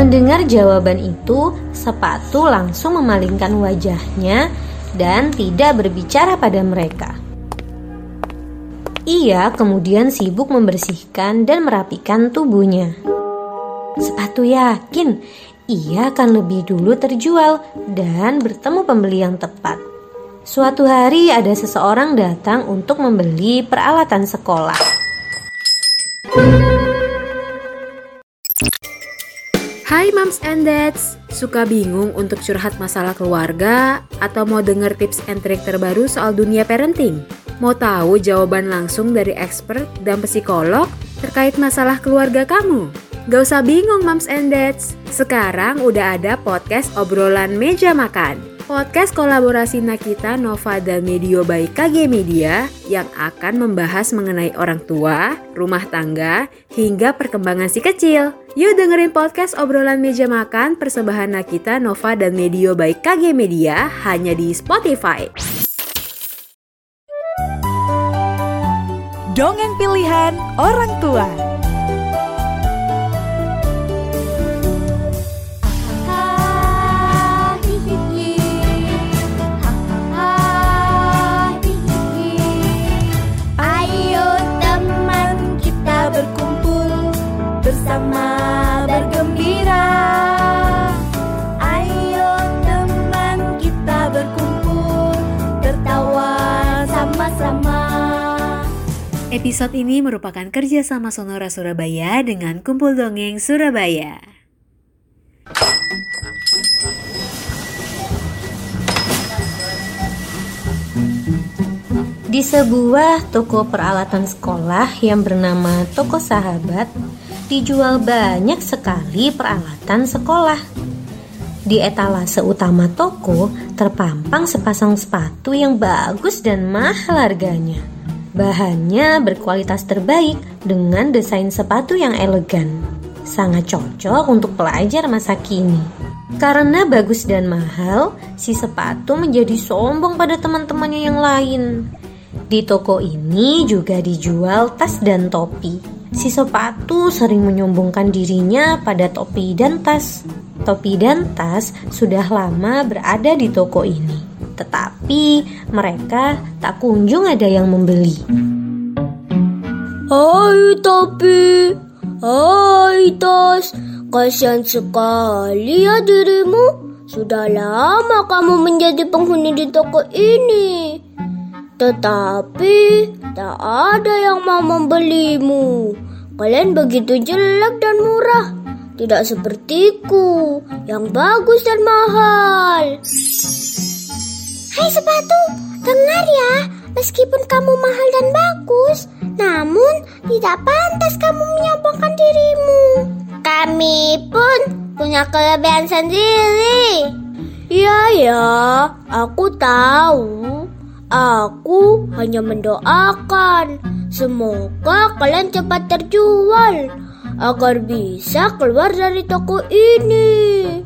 Mendengar jawaban itu, sepatu langsung memalingkan wajahnya dan tidak berbicara pada mereka. Ia kemudian sibuk membersihkan dan merapikan tubuhnya. Sepatu yakin ia akan lebih dulu terjual dan bertemu pembeli yang tepat. Suatu hari ada seseorang datang untuk membeli peralatan sekolah. Hai moms and dads, suka bingung untuk curhat masalah keluarga atau mau denger tips and trik terbaru soal dunia parenting? Mau tahu jawaban langsung dari expert dan psikolog terkait masalah keluarga kamu? Gak usah bingung moms and dads, sekarang udah ada podcast obrolan meja makan. Podcast kolaborasi Nakita, Nova, dan Medio by KG Media yang akan membahas mengenai orang tua, rumah tangga, hingga perkembangan si kecil. Yuk dengerin podcast obrolan meja makan persembahan Nakita, Nova, dan Medio by KG Media hanya di Spotify. Dongeng pilihan orang tua. Episode ini merupakan kerjasama Sonora Surabaya dengan Kumpul Dongeng Surabaya. Di sebuah toko peralatan sekolah yang bernama Toko Sahabat, dijual banyak sekali peralatan sekolah. Di etalase utama toko terpampang sepasang sepatu yang bagus dan mahal harganya. Bahannya berkualitas terbaik dengan desain sepatu yang elegan. Sangat cocok untuk pelajar masa kini. Karena bagus dan mahal, si sepatu menjadi sombong pada teman-temannya yang lain. Di toko ini juga dijual tas dan topi. Si sepatu sering menyombongkan dirinya pada topi dan tas. Topi dan tas sudah lama berada di toko ini, tetapi mereka tak kunjung ada yang membeli. Hai topi, hai tas, kasihan sekali ya dirimu. Sudah lama kamu menjadi penghuni di toko ini. Tetapi tak ada yang mau membelimu. Kalian begitu jelek dan murah. Tidak sepertiku yang bagus dan mahal. Hai sepatu, dengar ya. Meskipun kamu mahal dan bagus, namun tidak pantas kamu menyombongkan dirimu. Kami pun punya kelebihan sendiri. Iya ya, aku tahu. Aku hanya mendoakan semoga kalian cepat terjual agar bisa keluar dari toko ini.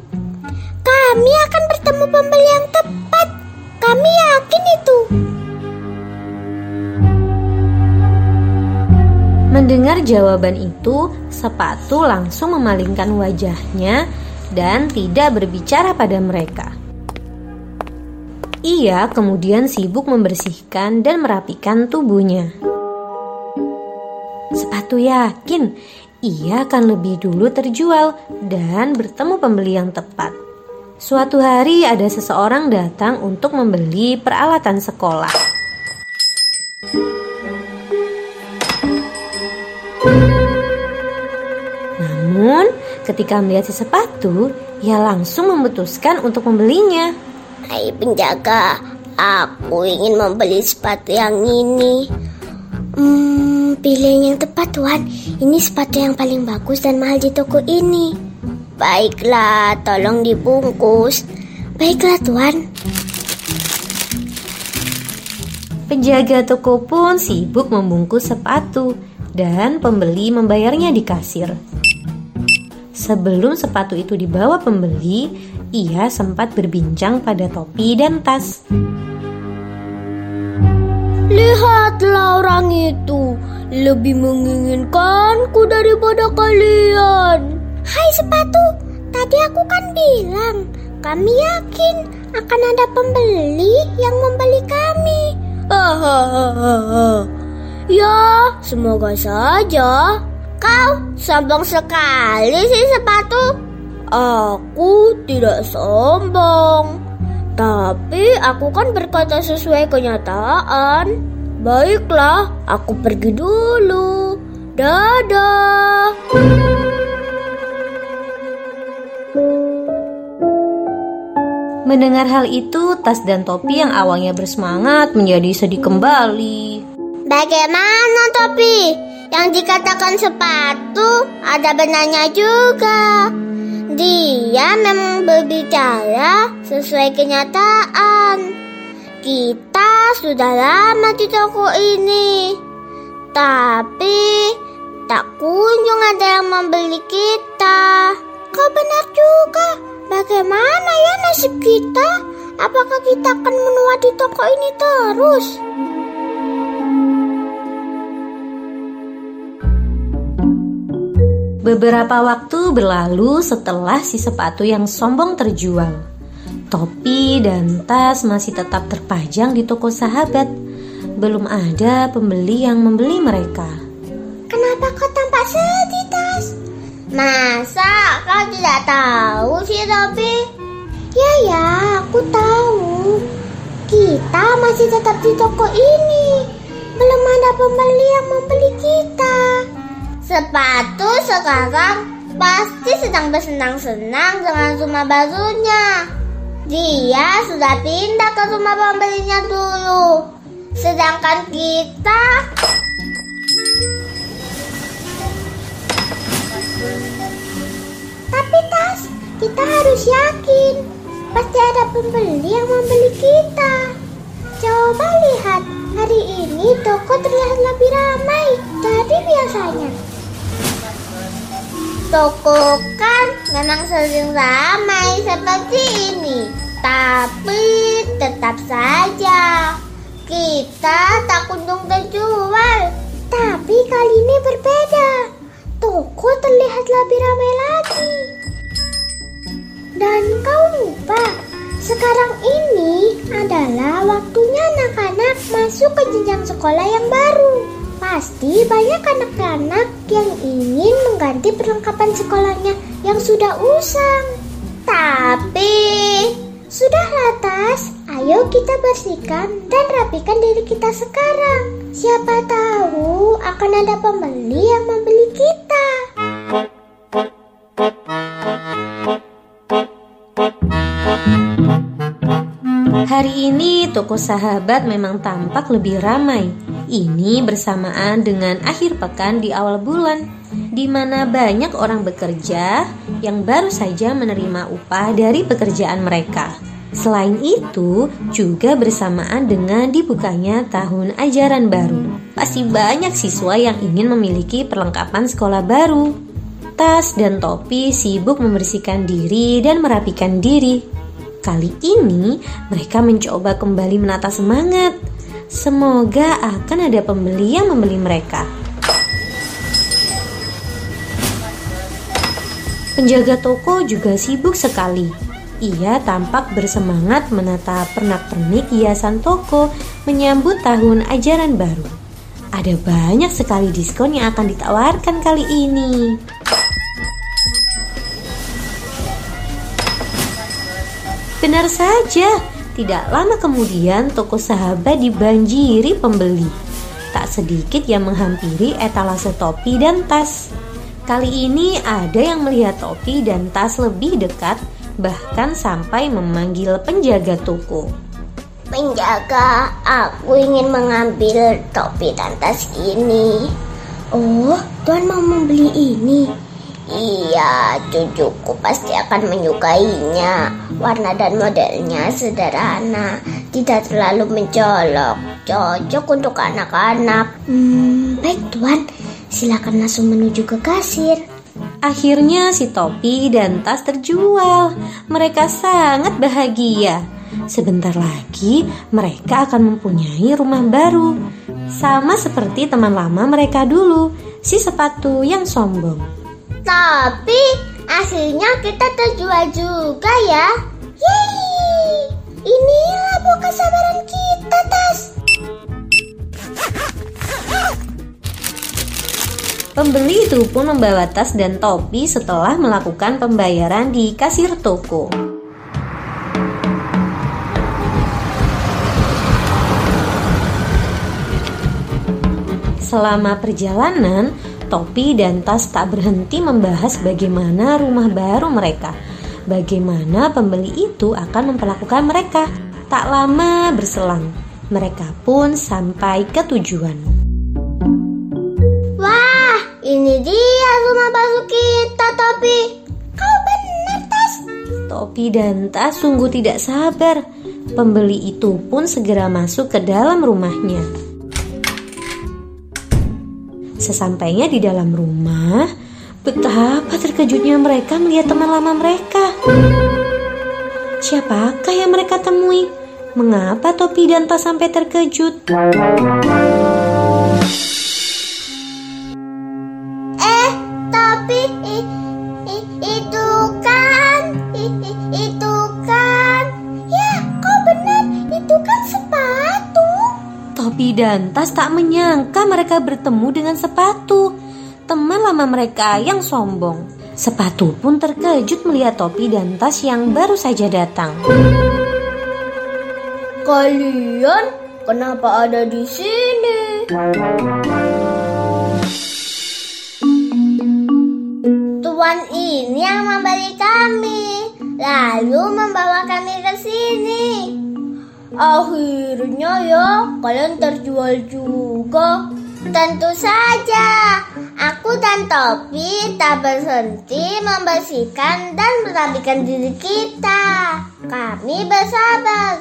Kami akan bertemu pembeli yang tepat. Kami yakin itu. Mendengar jawaban itu, sepatu langsung memalingkan wajahnya dan tidak berbicara pada mereka. Ia kemudian sibuk membersihkan dan merapikan tubuhnya. Sepatu yakin ia akan lebih dulu terjual dan bertemu pembeli yang tepat. Suatu hari ada seseorang datang untuk membeli peralatan sekolah. Namun, ketika melihat si sepatu, ia langsung memutuskan untuk membelinya. Hai penjaga, aku ingin membeli sepatu yang ini. Hmm, pilih yang tepat tuan. Ini sepatu yang paling bagus dan mahal di toko ini. Baiklah, tolong dibungkus. Baiklah tuan. Penjaga toko pun sibuk membungkus sepatu dan pembeli membayarnya di kasir. Sebelum sepatu itu dibawa pembeli, ia sempat berbincang pada topi dan tas. Lihatlah orang itu lebih menginginkanku daripada kalian. Hai sepatu, Tadi aku kan bilang, kami yakin akan ada pembeli yang membeli kami. Hahaha. Ya, semoga saja. Kau sombong sekali sih sepatu. Aku tidak sombong. Tapi aku kan berkata sesuai kenyataan. Baiklah, aku pergi dulu. Dadah. Mendengar hal itu, tas dan topi yang awalnya bersemangat menjadi sedih kembali. Bagaimana topi? Yang dikatakan sepatu ada benarnya juga. Dia memang berbicara sesuai kenyataan. Kita sudah lama di toko ini. Tapi tak kunjung ada yang membeli kita. Kau benar juga. Bagaimana ya nasib kita? Apakah kita akan menua di toko ini terus? Beberapa waktu berlalu setelah si sepatu yang sombong terjual. Topi dan tas masih tetap terpajang di toko sahabat. Belum ada pembeli yang membeli mereka. Kenapa kau tampak sedih? Masa kau tidak tahu sih, Topi? Ya, ya, aku tahu. Kita masih tetap di toko ini. Belum ada pembeli yang membeli kita. Sepatu sekarang pasti sedang bersenang-senang dengan rumah barunya. Dia sudah pindah ke rumah pembelinya dulu. Sedangkan kita kita harus yakin pasti ada pembeli yang membeli kita. Coba lihat, hari ini toko terlihat lebih ramai dari biasanya. Toko kan memang sering ramai seperti ini, tapi tetap saja kita tak kunjung terjual. Tapi kali ini berbeda. Toko terlihat lebih ramai lagi. Dan kau lupa, sekarang ini adalah waktunya anak-anak masuk ke jenjang sekolah yang baru. Pasti banyak anak-anak yang ingin mengganti perlengkapan sekolahnya yang sudah usang. Tapi sudah latas, ayo kita bersihkan dan rapikan diri kita sekarang. Siapa tahu akan ada pembeli yang membeli kita. Hari ini toko sahabat memang tampak lebih ramai. Ini bersamaan dengan akhir pekan di awal bulan, di mana banyak orang bekerja yang baru saja menerima upah dari pekerjaan mereka. Selain itu, juga bersamaan dengan dibukanya tahun ajaran baru. Pasti banyak siswa yang ingin memiliki perlengkapan sekolah baru. Tas dan topi sibuk membersihkan diri dan merapikan diri. Kali ini mereka mencoba kembali menata semangat. Semoga akan ada pembeli yang membeli mereka. Penjaga toko juga sibuk sekali. Ia tampak bersemangat menata pernak-pernik hiasan toko menyambut tahun ajaran baru. Ada banyak sekali diskon yang akan ditawarkan kali ini. Benar saja, tidak lama kemudian toko sahabat dibanjiri pembeli. Tak sedikit yang menghampiri etalase topi dan tas. Kali ini ada yang melihat topi dan tas lebih dekat, bahkan sampai memanggil penjaga toko. Penjaga, aku ingin mengambil topi dan tas ini. Oh, Tuan mau membeli ini? Iya, cucuku pasti akan menyukainya. Warna dan modelnya sederhana, tidak terlalu mencolok. Cocok untuk anak-anak. Hmm, baik tuan, silakan langsung menuju ke kasir. Akhirnya si topi dan tas terjual. Mereka sangat bahagia. Sebentar lagi mereka akan mempunyai rumah baru. Sama seperti teman lama mereka dulu, si sepatu yang sombong. Tapi akhirnya kita terjual juga ya. Yeay! Inilah buah kesabaran kita, Tas. Pembeli itu pun membawa tas dan topi setelah melakukan pembayaran di kasir toko. Selama perjalanan, topi dan tas tak berhenti membahas bagaimana rumah baru mereka. Bagaimana pembeli itu akan memperlakukan mereka. Tak lama berselang, mereka pun sampai ke tujuan. Wah, ini dia rumah baru kita, Topi. Kau benar, Tas. Topi dan tas sungguh tidak sabar. Pembeli itu pun segera masuk ke dalam rumahnya. Sesampainya di dalam rumah, betapa terkejutnya mereka melihat teman lama mereka. Siapakah yang mereka temui? Mengapa topi dan tas sampai terkejut? Eh, tapi i, i, itu kan i, i, itu kan ya kau benar itu kan sepatu. Topi dan tas tak menyangka mereka bertemu dengan sepatu. Teman lama mereka yang sombong. Sepatu pun terkejut melihat topi dan tas yang baru saja datang. Kalian kenapa ada di sini? Tuan ini yang memberi kami, lalu membawa kami ke sini. Akhirnya ya, kalian terjual juga. Tentu saja, aku dan Topi tak berhenti membersihkan dan merapikan diri kita. Kami bersabar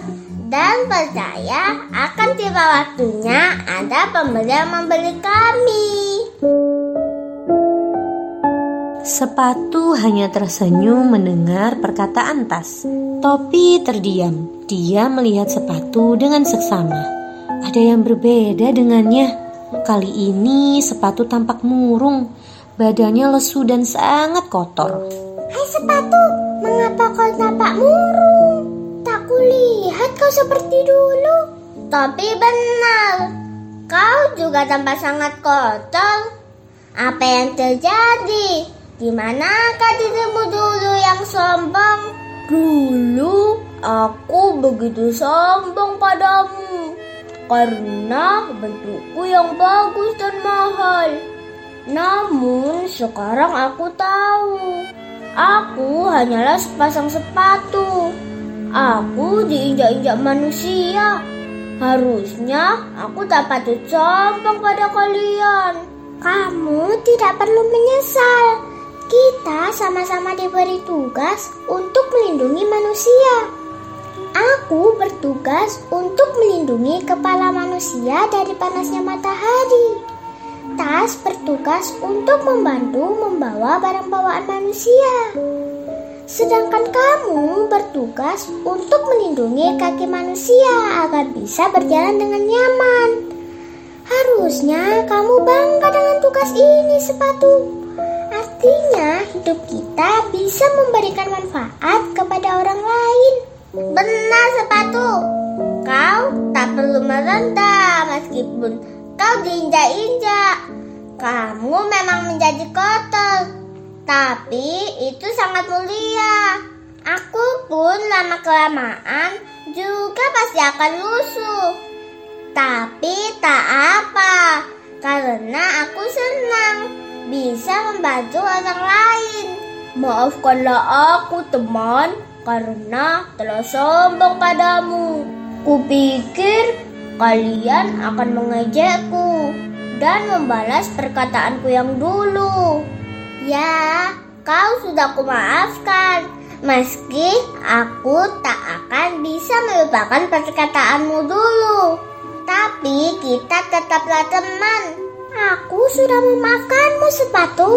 dan percaya akan tiba waktunya ada pembeli yang membeli kami. Sepatu hanya tersenyum mendengar perkataan tas. Topi terdiam. Dia melihat sepatu dengan seksama. Ada yang berbeda dengannya. Kali ini sepatu tampak murung. Badannya lesu dan sangat kotor. Hai sepatu, mengapa kau tampak murung? Tak kulihat kau seperti dulu. Tapi benar, kau juga tampak sangat kotor. Apa yang terjadi? Di manakah dirimu dulu yang sombong? Dulu aku begitu sombong padamu karena bentukku yang bagus dan mahal. Namun sekarang aku tahu, aku hanyalah sepasang sepatu. Aku diinjak-injak manusia. Harusnya aku tak patut sombong pada kalian. Kamu tidak perlu menyesal. Kita sama-sama diberi tugas untuk melindungi manusia. Aku bertugas untuk melindungi kepala manusia dari panasnya matahari. Tas bertugas untuk membantu membawa barang bawaan manusia. Sedangkan kamu bertugas untuk melindungi kaki manusia agar bisa berjalan dengan nyaman. Harusnya kamu bangga dengan tugas ini, sepatu. Artinya, hidup kita bisa memberikan manfaat kepada orang lain. Benar, sepatu. Kau tak perlu merendah meskipun kau diinjak-injak. Kamu memang menjadi kotor, tapi itu sangat mulia. Aku pun lama kelamaan juga pasti akan lusuh. Tapi tak apa, karena aku senang bisa membantu orang lain. Maafkanlah aku teman, karena telah sombong padamu. Kupikir kalian akan mengejekku dan membalas perkataanku yang dulu. Ya, kau sudah kumaafkan. Meski aku tak akan bisa melupakan perkataanmu dulu. Tapi kita tetaplah teman. Aku sudah memaafkanmu sepatu.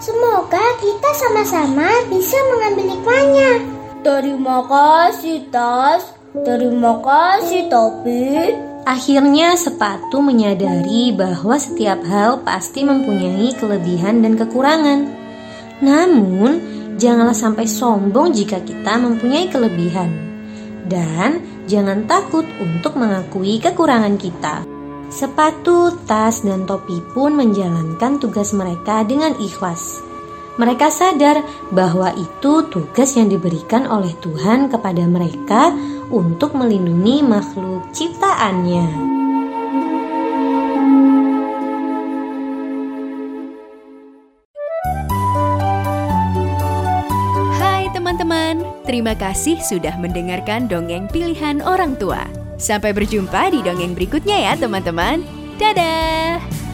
Semoga kita sama-sama bisa mengambil hikmahnya. Terima kasih, Tas. Terima kasih, Topi. Akhirnya sepatu menyadari bahwa setiap hal pasti mempunyai kelebihan dan kekurangan. Namun, Janganlah sampai sombong jika kita mempunyai kelebihan. Dan jangan takut untuk mengakui kekurangan kita. Sepatu, tas, dan topi pun menjalankan tugas mereka dengan ikhlas. Mereka sadar bahwa itu tugas yang diberikan oleh Tuhan kepada mereka untuk melindungi makhluk ciptaannya. teman-teman, terima kasih sudah mendengarkan dongeng pilihan orang tua. Sampai berjumpa di dongeng berikutnya ya teman-teman. Dadah!